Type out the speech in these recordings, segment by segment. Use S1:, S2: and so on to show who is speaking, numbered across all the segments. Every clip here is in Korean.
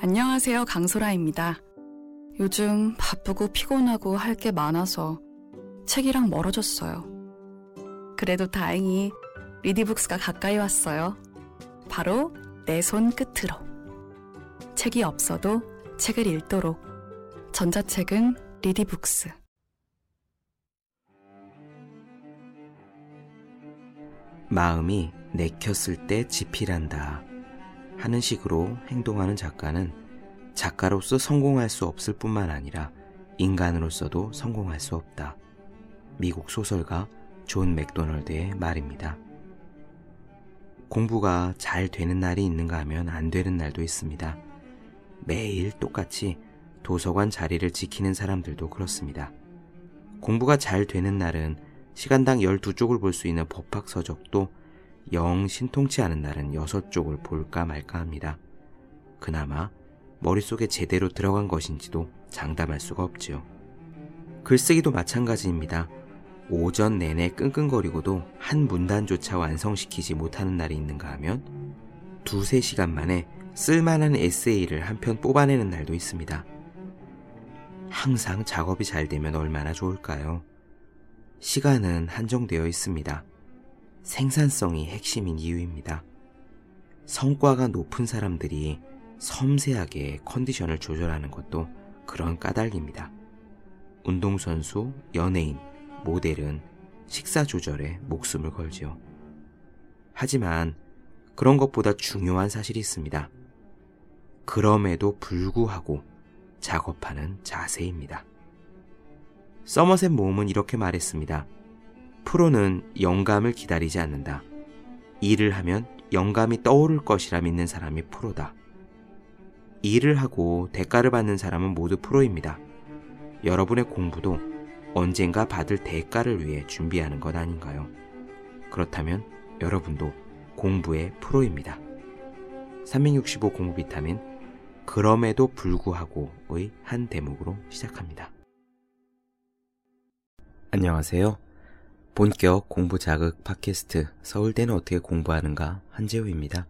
S1: 안녕하세요. 강소라입니다. 요즘 바쁘고 피곤하고 할 게 많아서 책이랑 멀어졌어요. 그래도 다행히 리디북스가 가까이 왔어요. 바로 내 손 끝으로. 책이 없어도 책을 읽도록. 전자책은 리디북스.
S2: 마음이 내켰을 때 집필한다 하는 식으로 행동하는 작가는 작가로서 성공할 수 없을 뿐만 아니라 인간으로서도 성공할 수 없다. 미국 소설가 존 맥도널드의 말입니다. 공부가 잘 되는 날이 있는가 하면 안 되는 날도 있습니다. 매일 똑같이 도서관 자리를 지키는 사람들도 그렇습니다. 공부가 잘 되는 날은 시간당 12쪽을 볼 수 있는 법학 서적도 영 신통치 않은 날은 6쪽을 볼까 말까 합니다. 그나마 머릿속에 제대로 들어간 것인지도 장담할 수가 없지요. 글쓰기도 마찬가지입니다. 오전 내내 끙끙거리고도 한 문단조차 완성시키지 못하는 날이 있는가 하면 두세 시간 만에 쓸만한 에세이를 한 편 뽑아내는 날도 있습니다. 항상 작업이 잘 되면 얼마나 좋을까요? 시간은 한정되어 있습니다. 생산성이 핵심인 이유입니다. 성과가 높은 사람들이 섬세하게 컨디션을 조절하는 것도 그런 까닭입니다. 운동선수, 연예인, 모델은 식사 조절에 목숨을 걸지요. 하지만 그런 것보다 중요한 사실이 있습니다. 그럼에도 불구하고 작업하는 자세입니다. 서머셋 모음은 이렇게 말했습니다. 프로는 영감을 기다리지 않는다. 일을 하면 영감이 떠오를 것이라 믿는 사람이 프로다. 일을 하고 대가를 받는 사람은 모두 프로입니다. 여러분의 공부도 언젠가 받을 대가를 위해 준비하는 것 아닌가요? 그렇다면 여러분도 공부의 프로입니다. 365 공부 비타민 그럼에도 불구하고의 한 대목으로 시작합니다. 안녕하세요. 본격 공부 자극 팟캐스트 서울대는 어떻게 공부하는가 한재우입니다.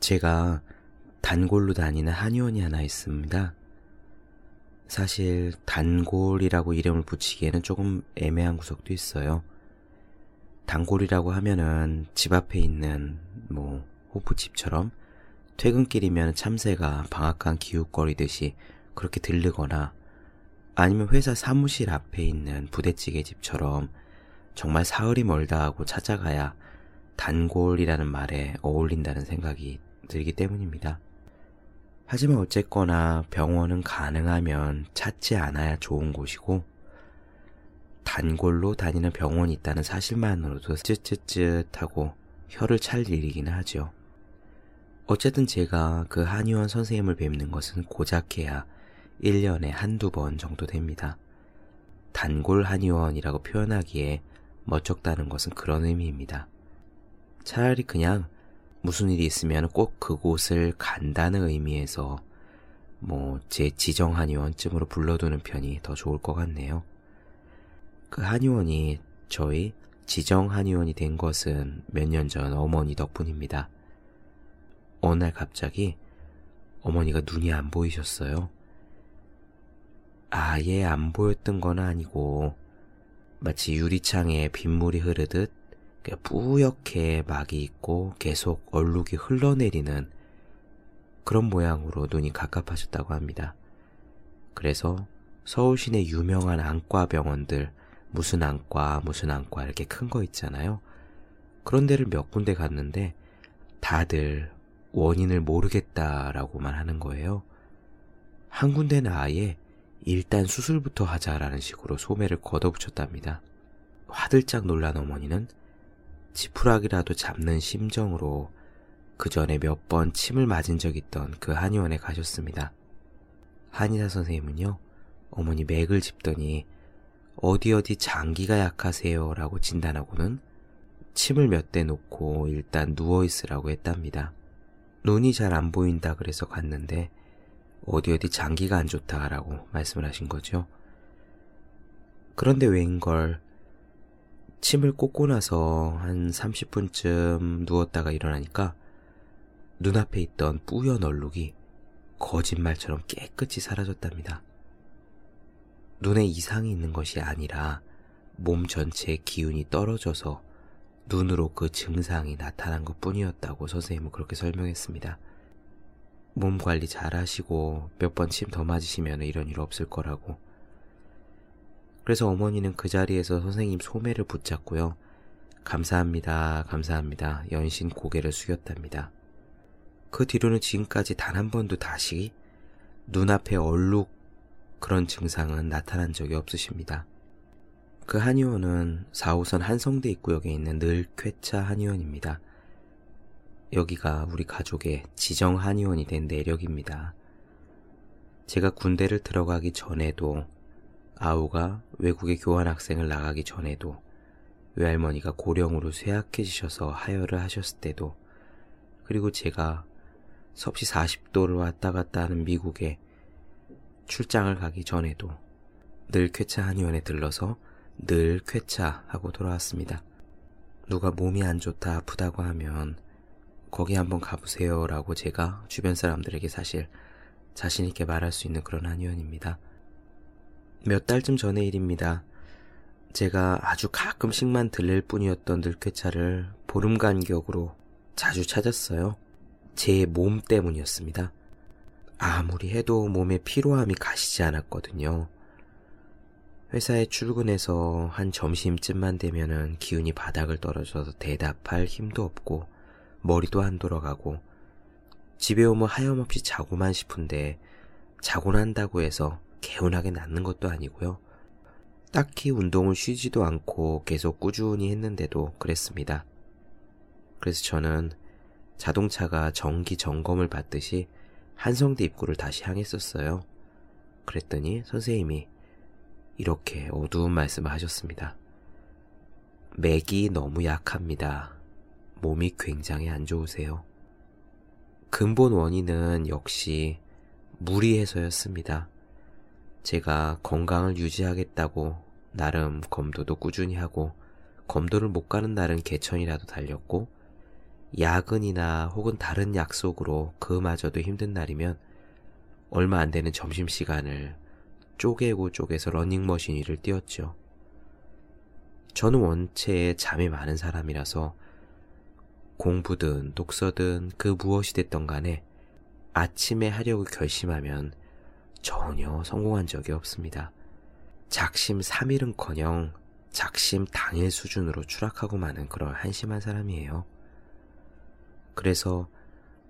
S2: 제가 단골로 다니는 한의원이 하나 있습니다. 사실 단골이라고 이름을 붙이기에는 조금 애매한 구석도 있어요. 단골이라고 하면은 집 앞에 있는 뭐 호프집처럼 퇴근길이면 참새가 방앗간 기웃거리듯이 그렇게 들르거나 아니면 회사 사무실 앞에 있는 부대찌개 집처럼 정말 사흘이 멀다 하고 찾아가야 단골이라는 말에 어울린다는 생각이 들기 때문입니다. 하지만 어쨌거나 병원은 가능하면 찾지 않아야 좋은 곳이고 단골로 다니는 병원이 있다는 사실만으로도 쯧쯧쯧하고 혀를 찰 일이긴 하죠. 어쨌든 제가 그 한의원 선생님을 뵙는 것은 고작해야 1년에 한두 번 정도 됩니다. 단골 한의원이라고 표현하기에 멋쩍다는 것은 그런 의미입니다. 차라리 그냥 무슨 일이 있으면 꼭 그곳을 간다는 의미에서 뭐 제 지정 한의원쯤으로 불러두는 편이 더 좋을 것 같네요. 그 한의원이 저희 지정 한의원이 된 것은 몇 년 전 어머니 덕분입니다. 어느 날 갑자기 어머니가 눈이 안 보이셨어요. 아예 안 보였던 건 아니고 마치 유리창에 빗물이 흐르듯 뿌옇게 막이 있고 계속 얼룩이 흘러내리는 그런 모양으로 눈이 갑갑하셨다고 합니다. 그래서 서울 시내 유명한 안과 병원들 무슨 안과 무슨 안과 이렇게 큰 거 있잖아요. 그런 데를 몇 군데 갔는데 다들 원인을 모르겠다라고만 하는 거예요. 한 군데는 아예 일단 수술부터 하자라는 식으로 소매를 걷어붙였답니다. 화들짝 놀란 어머니는 지푸라기라도 잡는 심정으로 그 전에 몇 번 침을 맞은 적 있던 그 한의원에 가셨습니다. 한의사 선생님은요, 어머니 맥을 짚더니 어디 어디 장기가 약하세요 라고 진단하고는 침을 몇 대 놓고 일단 누워있으라고 했답니다. 눈이 잘 안 보인다 그래서 갔는데 어디 어디 장기가 안 좋다라고 말씀을 하신 거죠. 그런데 웬걸 침을 꽂고 나서 한 30분쯤 누웠다가 일어나니까 눈앞에 있던 뿌연 얼룩이 거짓말처럼 깨끗이 사라졌답니다. 눈에 이상이 있는 것이 아니라 몸 전체의 기운이 떨어져서 눈으로 그 증상이 나타난 것 뿐이었다고 선생님은 그렇게 설명했습니다. 몸 관리 잘 하시고 몇 번 침 더 맞으시면 이런 일 없을 거라고. 그래서 어머니는 그 자리에서 선생님 소매를 붙잡고요. 감사합니다, 감사합니다. 연신 고개를 숙였답니다. 그 뒤로는 지금까지 단 한 번도 다시 눈앞에 얼룩 그런 증상은 나타난 적이 없으십니다. 그 한의원은 4호선 한성대 입구역에 있는 늘 쾌차 한의원입니다. 여기가 우리 가족의 지정 한의원이 된 내력입니다. 제가 군대를 들어가기 전에도 아우가 외국에 교환학생을 나가기 전에도 외할머니가 고령으로 쇠약해지셔서 하혈을 하셨을 때도 그리고 제가 섭씨 40도를 왔다 갔다 하는 미국에 출장을 가기 전에도 늘 쾌차 한의원에 들러서 늘 쾌차하고 돌아왔습니다. 누가 몸이 안 좋다 아프다고 하면 거기 한번 가보세요 라고 제가 주변 사람들에게 사실 자신있게 말할 수 있는 그런 한의원입니다. 몇 달쯤 전의 일입니다. 제가 아주 가끔씩만 들릴 뿐이었던 늘쾌차를 보름 간격으로 자주 찾았어요. 제 몸 때문이었습니다. 아무리 해도 몸에 피로함이 가시지 않았거든요. 회사에 출근해서 한 점심쯤만 되면은 기운이 바닥을 떨어져서 대답할 힘도 없고 머리도 안 돌아가고 집에 오면 하염없이 자고만 싶은데 자고 난다고 해서 개운하게 낫는 것도 아니고요. 딱히 운동을 쉬지도 않고 계속 꾸준히 했는데도 그랬습니다. 그래서 저는 자동차가 정기 점검을 받듯이 한성대 입구를 다시 향했었어요. 그랬더니 선생님이 이렇게 어두운 말씀을 하셨습니다. 맥이 너무 약합니다. 몸이 굉장히 안 좋으세요. 근본 원인은 역시 무리해서였습니다. 제가 건강을 유지하겠다고 나름 검도도 꾸준히 하고 검도를 못 가는 날은 개천이라도 달렸고 야근이나 혹은 다른 약속으로 그마저도 힘든 날이면 얼마 안 되는 점심시간을 쪼개고 쪼개서 러닝머신 위를 뛰었죠. 저는 원체 잠이 많은 사람이라서 공부든 독서든 그 무엇이 됐던 간에 아침에 하려고 결심하면 전혀 성공한 적이 없습니다. 작심 3일은 커녕 작심 당일 수준으로 추락하고 마는 그런 한심한 사람이에요. 그래서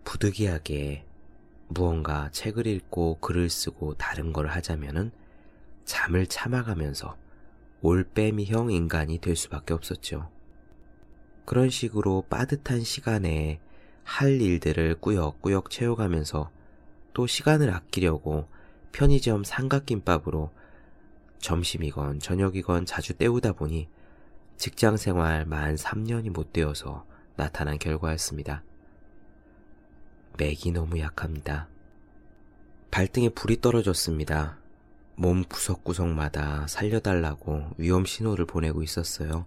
S2: 부득이하게 무언가 책을 읽고 글을 쓰고 다른 걸 하자면은 잠을 참아가면서 올빼미형 인간이 될 수밖에 없었죠. 그런 식으로 빠듯한 시간에 할 일들을 꾸역꾸역 채워가면서 또 시간을 아끼려고 편의점 삼각김밥으로 점심이건 저녁이건 자주 때우다 보니 직장 생활 만 3년이 못 되어서 나타난 결과였습니다. 맥이 너무 약합니다. 발등에 불이 떨어졌습니다. 몸 구석구석마다 살려달라고 위험 신호를 보내고 있었어요.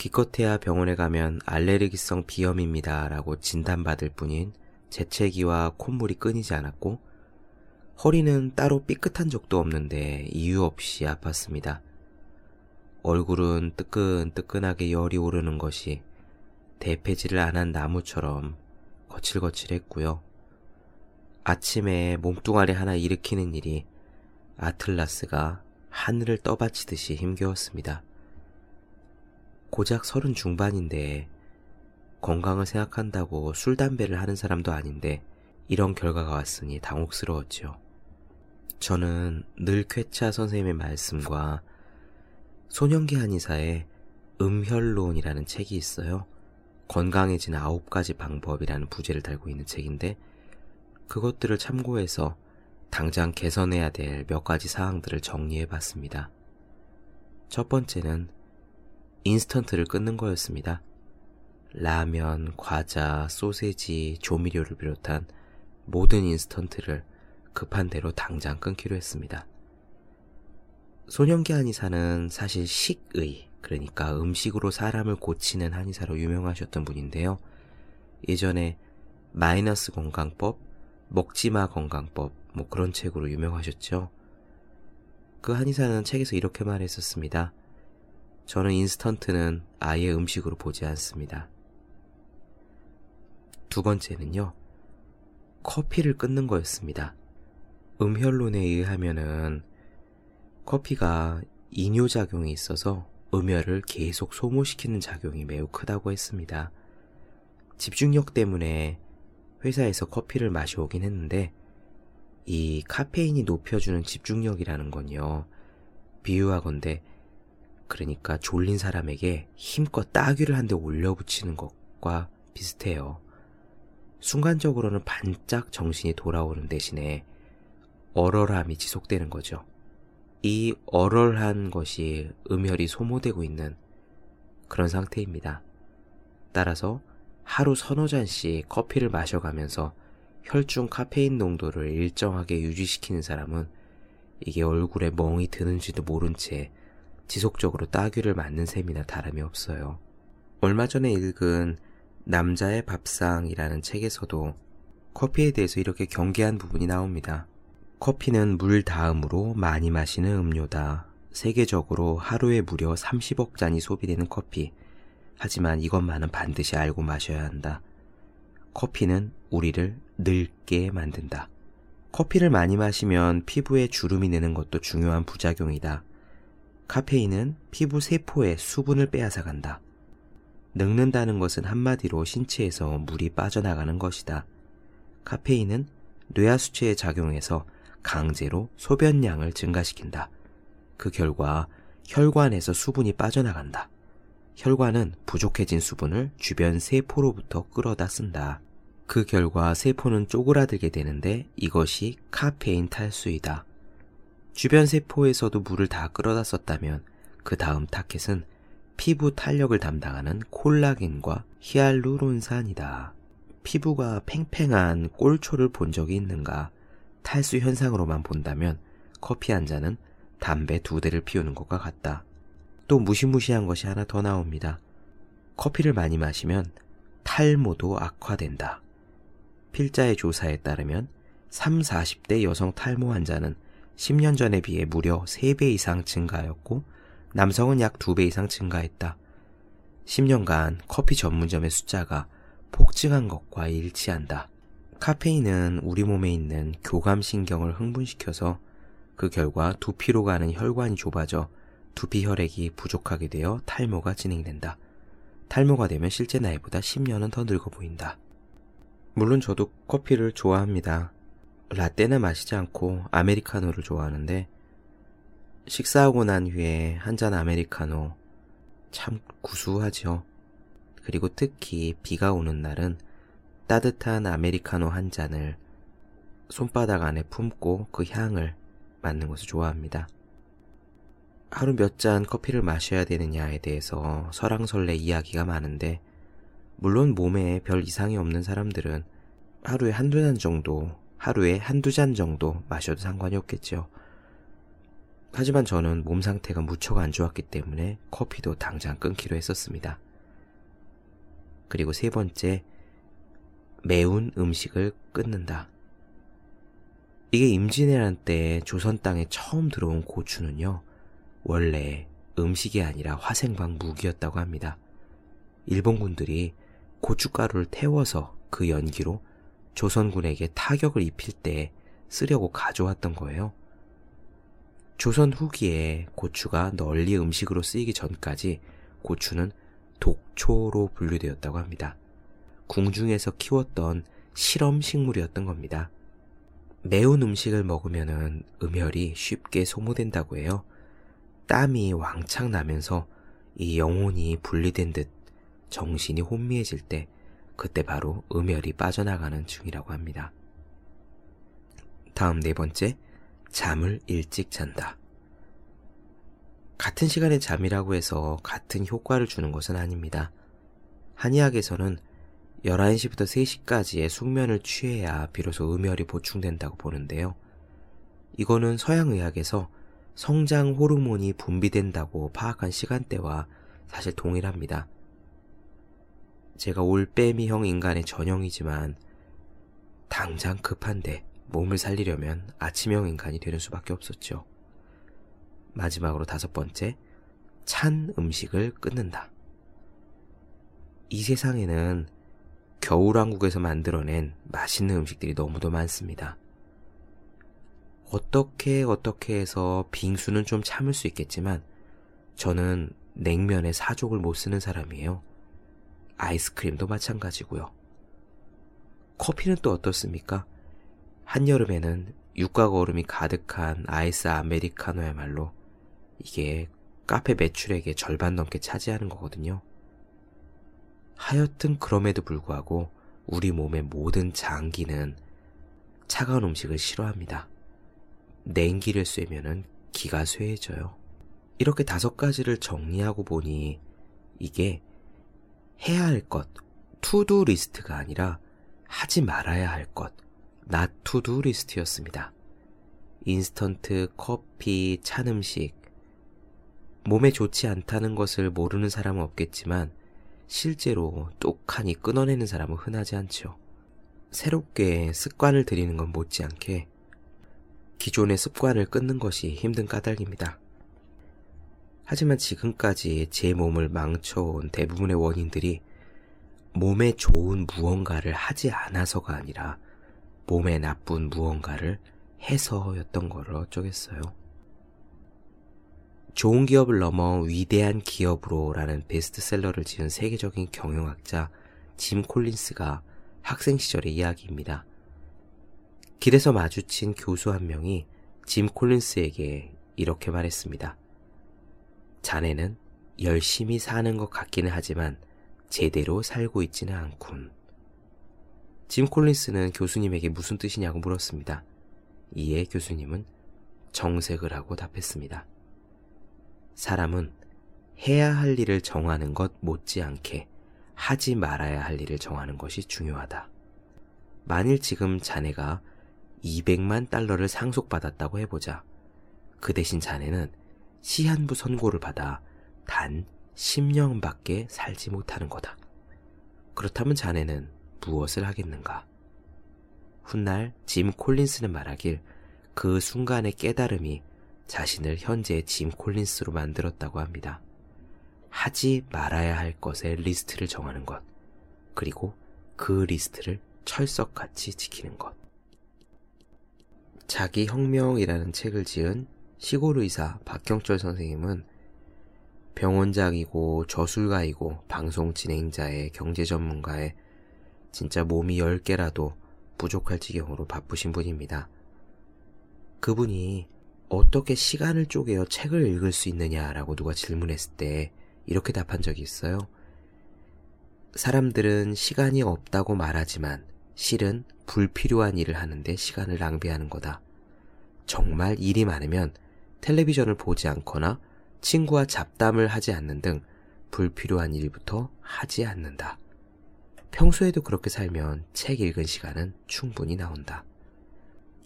S2: 기껏해야 병원에 가면 알레르기성 비염입니다 라고 진단받을 뿐인 재채기와 콧물이 끊이지 않았고 허리는 따로 삐끗한 적도 없는데 이유 없이 아팠습니다. 얼굴은 뜨끈뜨끈하게 열이 오르는 것이 대패질을 안 한 나무처럼 거칠거칠했고요. 아침에 몸뚱아리 하나 일으키는 일이 아틀라스가 하늘을 떠받치듯이 힘겨웠습니다. 고작 서른 중반인데 건강을 생각한다고 술, 담배를 하는 사람도 아닌데 이런 결과가 왔으니 당혹스러웠죠. 저는 늘 쾌차 선생님의 말씀과 소년기 한의사의 음혈론이라는 책이 있어요. 건강해지는 아홉 가지 방법이라는 부제를 달고 있는 책인데 그것들을 참고해서 당장 개선해야 될 몇 가지 사항들을 정리해 봤습니다. 첫 번째는 인스턴트를 끊는 거였습니다. 라면, 과자, 소세지, 조미료를 비롯한 모든 인스턴트를 급한 대로 당장 끊기로 했습니다. 소년기 한의사는 사실 식의, 그러니까 음식으로 사람을 고치는 한의사로 유명하셨던 분인데요. 예전에 마이너스 건강법, 먹지마 건강법 뭐 그런 책으로 유명하셨죠. 그 한의사는 책에서 이렇게 말했었습니다. 저는 인스턴트는 아예 음식으로 보지 않습니다. 두 번째는요. 커피를 끊는 거였습니다. 음혈론에 의하면은 커피가 이뇨작용이 있어서 음혈을 계속 소모시키는 작용이 매우 크다고 했습니다. 집중력 때문에 회사에서 커피를 마셔오긴 했는데 이 카페인이 높여주는 집중력이라는 건요. 비유하건대 그러니까 졸린 사람에게 힘껏 따귀를 한 대 올려붙이는 것과 비슷해요. 순간적으로는 반짝 정신이 돌아오는 대신에 얼얼함이 지속되는 거죠. 이 얼얼한 것이 음혈이 소모되고 있는 그런 상태입니다. 따라서 하루 서너 잔씩 커피를 마셔가면서 혈중 카페인 농도를 일정하게 유지시키는 사람은 이게 얼굴에 멍이 드는지도 모른 채 지속적으로 따귀를 맞는 셈이나 다름이 없어요. 얼마 전에 읽은 남자의 밥상이라는 책에서도 커피에 대해서 이렇게 경계한 부분이 나옵니다. 커피는 물 다음으로 많이 마시는 음료다. 세계적으로 하루에 무려 30억 잔이 소비되는 커피. 하지만 이것만은 반드시 알고 마셔야 한다. 커피는 우리를 늙게 만든다. 커피를 많이 마시면 피부에 주름이 내는 것도 중요한 부작용이다. 카페인은 피부 세포의 수분을 빼앗아간다. 늙는다는 것은 한마디로 신체에서 물이 빠져나가는 것이다. 카페인은 뇌하수체에 작용해서 강제로 소변량을 증가시킨다. 그 결과 혈관에서 수분이 빠져나간다. 혈관은 부족해진 수분을 주변 세포로부터 끌어다 쓴다. 그 결과 세포는 쪼그라들게 되는데 이것이 카페인 탈수이다. 주변 세포에서도 물을 다 끌어다 썼다면 그 다음 타켓은 피부 탄력을 담당하는 콜라겐과 히알루론산이다. 피부가 팽팽한 꼴초를 본 적이 있는가? 탈수 현상으로만 본다면 커피 한 잔은 담배 두 대를 피우는 것과 같다. 또 무시무시한 것이 하나 더 나옵니다. 커피를 많이 마시면 탈모도 악화된다. 필자의 조사에 따르면 3, 40대 여성 탈모 환자는 10년 전에 비해 무려 3배 이상 증가하였고 남성은 약 2배 이상 증가했다. 10년간 커피 전문점의 숫자가 폭증한 것과 일치한다. 카페인은 우리 몸에 있는 교감신경을 흥분시켜서 그 결과 두피로 가는 혈관이 좁아져 두피 혈액이 부족하게 되어 탈모가 진행된다. 탈모가 되면 실제 나이보다 10년은 더 늙어 보인다. 물론 저도 커피를 좋아합니다. 라떼는 마시지 않고 아메리카노를 좋아하는데 식사하고 난 후에 한 잔 아메리카노 참 구수하죠. 그리고 특히 비가 오는 날은 따뜻한 아메리카노 한 잔을 손바닥 안에 품고 그 향을 맡는 것을 좋아합니다. 하루 몇 잔 커피를 마셔야 되느냐에 대해서 설랑설레 이야기가 많은데, 물론 몸에 별 이상이 없는 사람들은 하루에 한두 잔 정도, 하루에 한두 잔 정도 마셔도 상관이 없겠죠. 하지만 저는 몸 상태가 무척 안 좋았기 때문에 커피도 당장 끊기로 했었습니다. 그리고 세 번째, 매운 음식을 끊는다. 이게 임진왜란 때 조선 땅에 처음 들어온 고추는요, 원래 음식이 아니라 화생방 무기였다고 합니다. 일본군들이 고춧가루를 태워서 그 연기로 조선군에게 타격을 입힐 때 쓰려고 가져왔던 거예요. 조선 후기에 고추가 널리 음식으로 쓰이기 전까지 고추는 독초로 분류되었다고 합니다. 궁중에서 키웠던 실험 식물이었던 겁니다. 매운 음식을 먹으면 음혈이 쉽게 소모된다고 해요. 땀이 왕창 나면서 이 영혼이 분리된 듯 정신이 혼미해질 때 그때 바로 음혈이 빠져나가는 중이라고 합니다. 다음 네 번째, 잠을 일찍 잔다. 같은 시간에 잠이라고 해서 같은 효과를 주는 것은 아닙니다. 한의학에서는 11시부터 3시까지의 숙면을 취해야 비로소 음혈이 보충된다고 보는데요. 이거는 서양의학에서 성장 호르몬이 분비된다고 파악한 시간대와 사실 동일합니다. 제가 올빼미형 인간의 전형이지만 당장 급한데 몸을 살리려면 아침형 인간이 되는 수밖에 없었죠. 마지막으로 다섯 번째, 찬 음식을 끊는다. 이 세상에는 겨울왕국에서 만들어낸 맛있는 음식들이 너무도 많습니다. 어떻게 어떻게 해서 빙수는 좀 참을 수 있겠지만 저는 냉면에 사족을 못 쓰는 사람이에요. 아이스크림도 마찬가지고요. 커피는 또 어떻습니까? 한여름에는 육각 얼음이 가득한 아이스 아메리카노야말로 이게 카페 매출액의 절반 넘게 차지하는 거거든요. 하여튼 그럼에도 불구하고 우리 몸의 모든 장기는 차가운 음식을 싫어합니다. 냉기를 쐬면은 기가 쇠해져요. 이렇게 다섯 가지를 정리하고 보니 이게 해야 할 것, 투두 리스트가 아니라 하지 말아야 할 것, to do 리스트였습니다. 인스턴트, 커피, 찬 음식. 몸에 좋지 않다는 것을 모르는 사람은 없겠지만 실제로 똑하니 끊어내는 사람은 흔하지 않죠. 새롭게 습관을 들이는 건 못지않게 기존의 습관을 끊는 것이 힘든 까닭입니다. 하지만 지금까지 제 몸을 망쳐온 대부분의 원인들이 몸에 좋은 무언가를 하지 않아서가 아니라 몸에 나쁜 무언가를 해서였던 거를 어쩌겠어요. 좋은 기업을 넘어 위대한 기업으로라는 베스트셀러를 지은 세계적인 경영학자 짐 콜린스가 학생 시절의 이야기입니다. 길에서 마주친 교수 한 명이 짐 콜린스에게 이렇게 말했습니다. 자네는 열심히 사는 것 같기는 하지만 제대로 살고 있지는 않군. 짐 콜린스는 교수님에게 무슨 뜻이냐고 물었습니다. 이에 교수님은 정색을 하고 답했습니다. 사람은 해야 할 일을 정하는 것 못지않게 하지 말아야 할 일을 정하는 것이 중요하다. 만일 지금 자네가 200만 달러를 상속받았다고 해보자. 그 대신 자네는 시한부 선고를 받아 단 10년밖에 살지 못하는 거다. 그렇다면 자네는 무엇을 하겠는가? 훗날 짐 콜린스는 말하길 그 순간의 깨달음이 자신을 현재의 짐 콜린스로 만들었다고 합니다. 하지 말아야 할 것의 리스트를 정하는 것, 그리고 그 리스트를 철석같이 지키는 것. 자기 혁명이라는 책을 지은 시골 의사 박경철 선생님은 병원장이고 저술가이고 방송 진행자의 경제 전문가의 진짜 몸이 10개라도 부족할 지경으로 바쁘신 분입니다. 그분이 어떻게 시간을 쪼개어 책을 읽을 수 있느냐라고 누가 질문했을 때 이렇게 답한 적이 있어요. 사람들은 시간이 없다고 말하지만 실은 불필요한 일을 하는데 시간을 낭비하는 거다. 정말 일이 많으면 텔레비전을 보지 않거나 친구와 잡담을 하지 않는 등 불필요한 일부터 하지 않는다. 평소에도 그렇게 살면 책 읽은 시간은 충분히 나온다.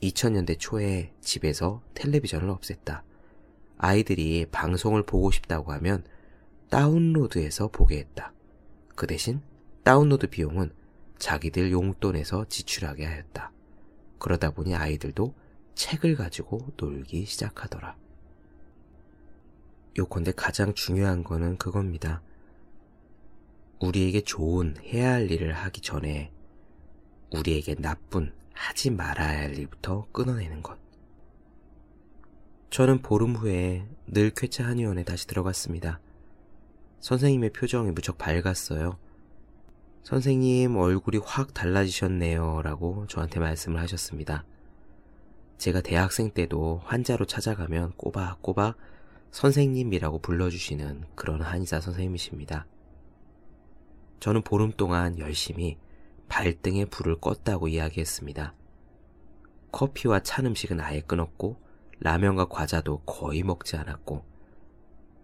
S2: 2000년대 초에 집에서 텔레비전을 없앴다. 아이들이 방송을 보고 싶다고 하면 다운로드해서 보게 했다. 그 대신 다운로드 비용은 자기들 용돈에서 지출하게 하였다. 그러다 보니 아이들도 책을 가지고 놀기 시작하더라. 요컨대 가장 중요한 거는 그겁니다. 우리에게 좋은 해야 할 일을 하기 전에 우리에게 나쁜 하지 말아야 할 일부터 끊어내는 것. 저는 보름 후에 늘 쾌차 한의원에 다시 들어갔습니다. 선생님의 표정이 무척 밝았어요. 선생님 얼굴이 확 달라지셨네요. 라고 저한테 말씀을 하셨습니다. 제가 대학생 때도 환자로 찾아가면 꼬박꼬박 선생님이라고 불러주시는 그런 한의사 선생님이십니다. 저는 보름 동안 열심히 발등에 불을 껐다고 이야기했습니다. 커피와 찬 음식은 아예 끊었고 라면과 과자도 거의 먹지 않았고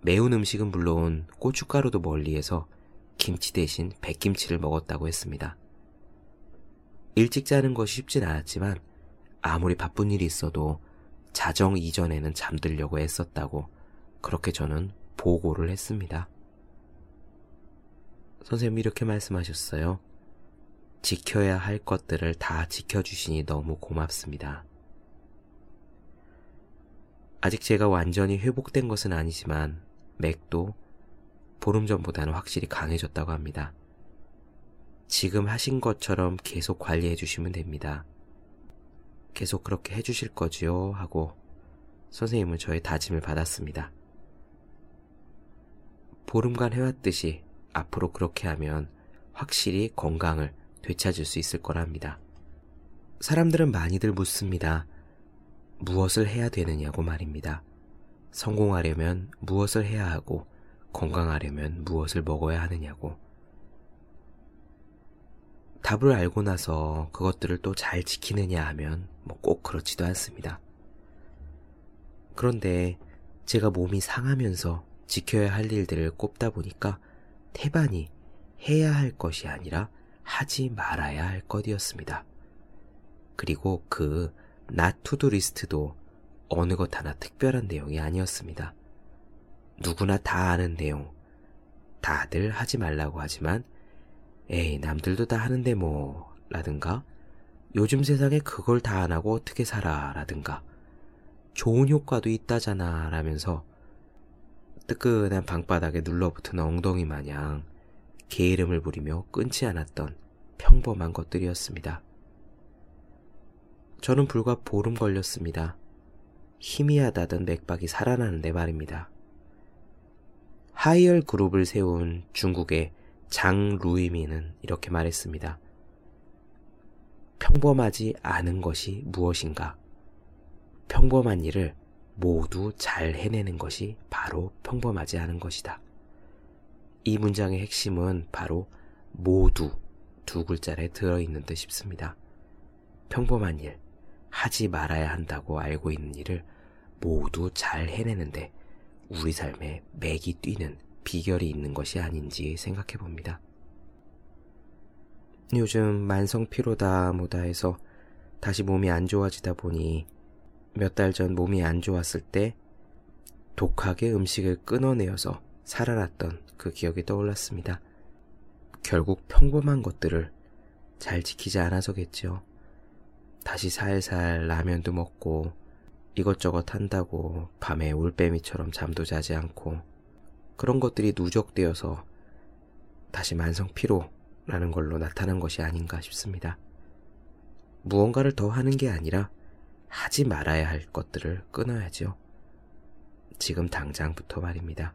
S2: 매운 음식은 물론 고춧가루도 멀리해서 김치 대신 백김치를 먹었다고 했습니다. 일찍 자는 것이 쉽진 않았지만 아무리 바쁜 일이 있어도 자정 이전에는 잠들려고 애썼다고 그렇게 저는 보고를 했습니다. 선생님이 이렇게 말씀하셨어요. 지켜야 할 것들을 다 지켜주시니 너무 고맙습니다. 아직 제가 완전히 회복된 것은 아니지만 맥도 보름 전보다는 확실히 강해졌다고 합니다. 지금 하신 것처럼 계속 관리해 주시면 됩니다. 계속 그렇게 해 주실 거지요? 하고 선생님은 저의 다짐을 받았습니다. 보름간 해왔듯이 앞으로 그렇게 하면 확실히 건강을 되찾을 수 있을 거랍니다. 사람들은 많이들 묻습니다. 무엇을 해야 되느냐고 말입니다. 성공하려면 무엇을 해야 하고 건강하려면 무엇을 먹어야 하느냐고. 답을 알고 나서 그것들을 또 잘 지키느냐 하면 뭐 꼭 그렇지도 않습니다. 그런데 제가 몸이 상하면서 지켜야 할 일들을 꼽다 보니까 태반이 해야 할 것이 아니라 하지 말아야 할 것이었습니다. 그리고 그 do 리스트도 어느 것 하나 특별한 내용이 아니었습니다. 누구나 다 아는 내용. 다들 하지 말라고 하지만, 에이, 남들도 다 하는데 뭐, 라든가, 요즘 세상에 그걸 다 안 하고 어떻게 살아, 라든가, 좋은 효과도 있다잖아, 라면서, 뜨끈한 방바닥에 눌러붙은 엉덩이 마냥 게으름을 부리며 끊지 않았던 평범한 것들이었습니다. 저는 불과 보름 걸렸습니다. 희미하다던 맥박이 살아나는데 말입니다. 하이얼 그룹을 세운 중국의 장 루이미는 이렇게 말했습니다. 평범하지 않은 것이 무엇인가? 평범한 일을 모두 잘 해내는 것이 바로 평범하지 않은 것이다. 이 문장의 핵심은 바로 모두 두 글자에 들어있는 듯 싶습니다. 평범한 일, 하지 말아야 한다고 알고 있는 일을 모두 잘 해내는데 우리 삶에 맥이 뛰는 비결이 있는 것이 아닌지 생각해 봅니다. 요즘 만성 피로다 뭐다 해서 다시 몸이 안 좋아지다 보니 몇 달 전 몸이 안 좋았을 때 독하게 음식을 끊어내어서 살아났던 그 기억이 떠올랐습니다. 결국 평범한 것들을 잘 지키지 않아서겠죠. 다시 살살 라면도 먹고 이것저것 한다고 밤에 올빼미처럼 잠도 자지 않고 그런 것들이 누적되어서 다시 만성 피로라는 걸로 나타난 것이 아닌가 싶습니다. 무언가를 더 하는 게 아니라 하지 말아야 할 것들을 끊어야죠. 지금 당장부터 말입니다.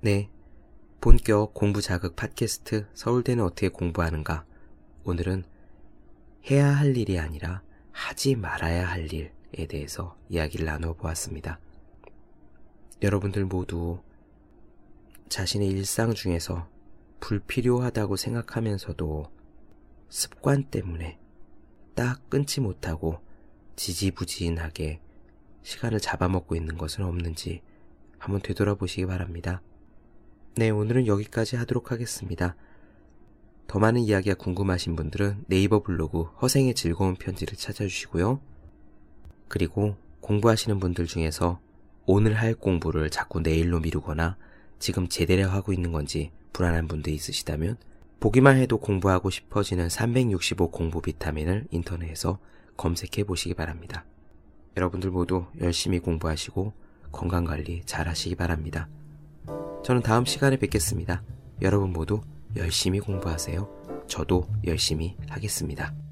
S2: 네. 본격 공부 자극 팟캐스트 서울대는 어떻게 공부하는가? 오늘은 해야 할 일이 아니라 하지 말아야 할 일에 대해서 이야기를 나누어 보았습니다. 여러분들 모두 자신의 일상 중에서 불필요하다고 생각하면서도 습관 때문에 딱 끊지 못하고 지지부진하게 시간을 잡아먹고 있는 것은 없는지 한번 되돌아보시기 바랍니다. 네, 오늘은 여기까지 하도록 하겠습니다. 더 많은 이야기가 궁금하신 분들은 네이버 블로그 허생의 즐거운 편지를 찾아주시고요. 그리고 공부하시는 분들 중에서 오늘 할 공부를 자꾸 내일로 미루거나 지금 제대로 하고 있는 건지 불안한 분들이 있으시다면 보기만 해도 공부하고 싶어지는 365 공부 비타민을 인터넷에서 검색해 보시기 바랍니다. 여러분들 모두 열심히 공부하시고 건강관리 잘 하시기 바랍니다. 저는 다음 시간에 뵙겠습니다. 여러분 모두 열심히 공부하세요. 저도 열심히 하겠습니다.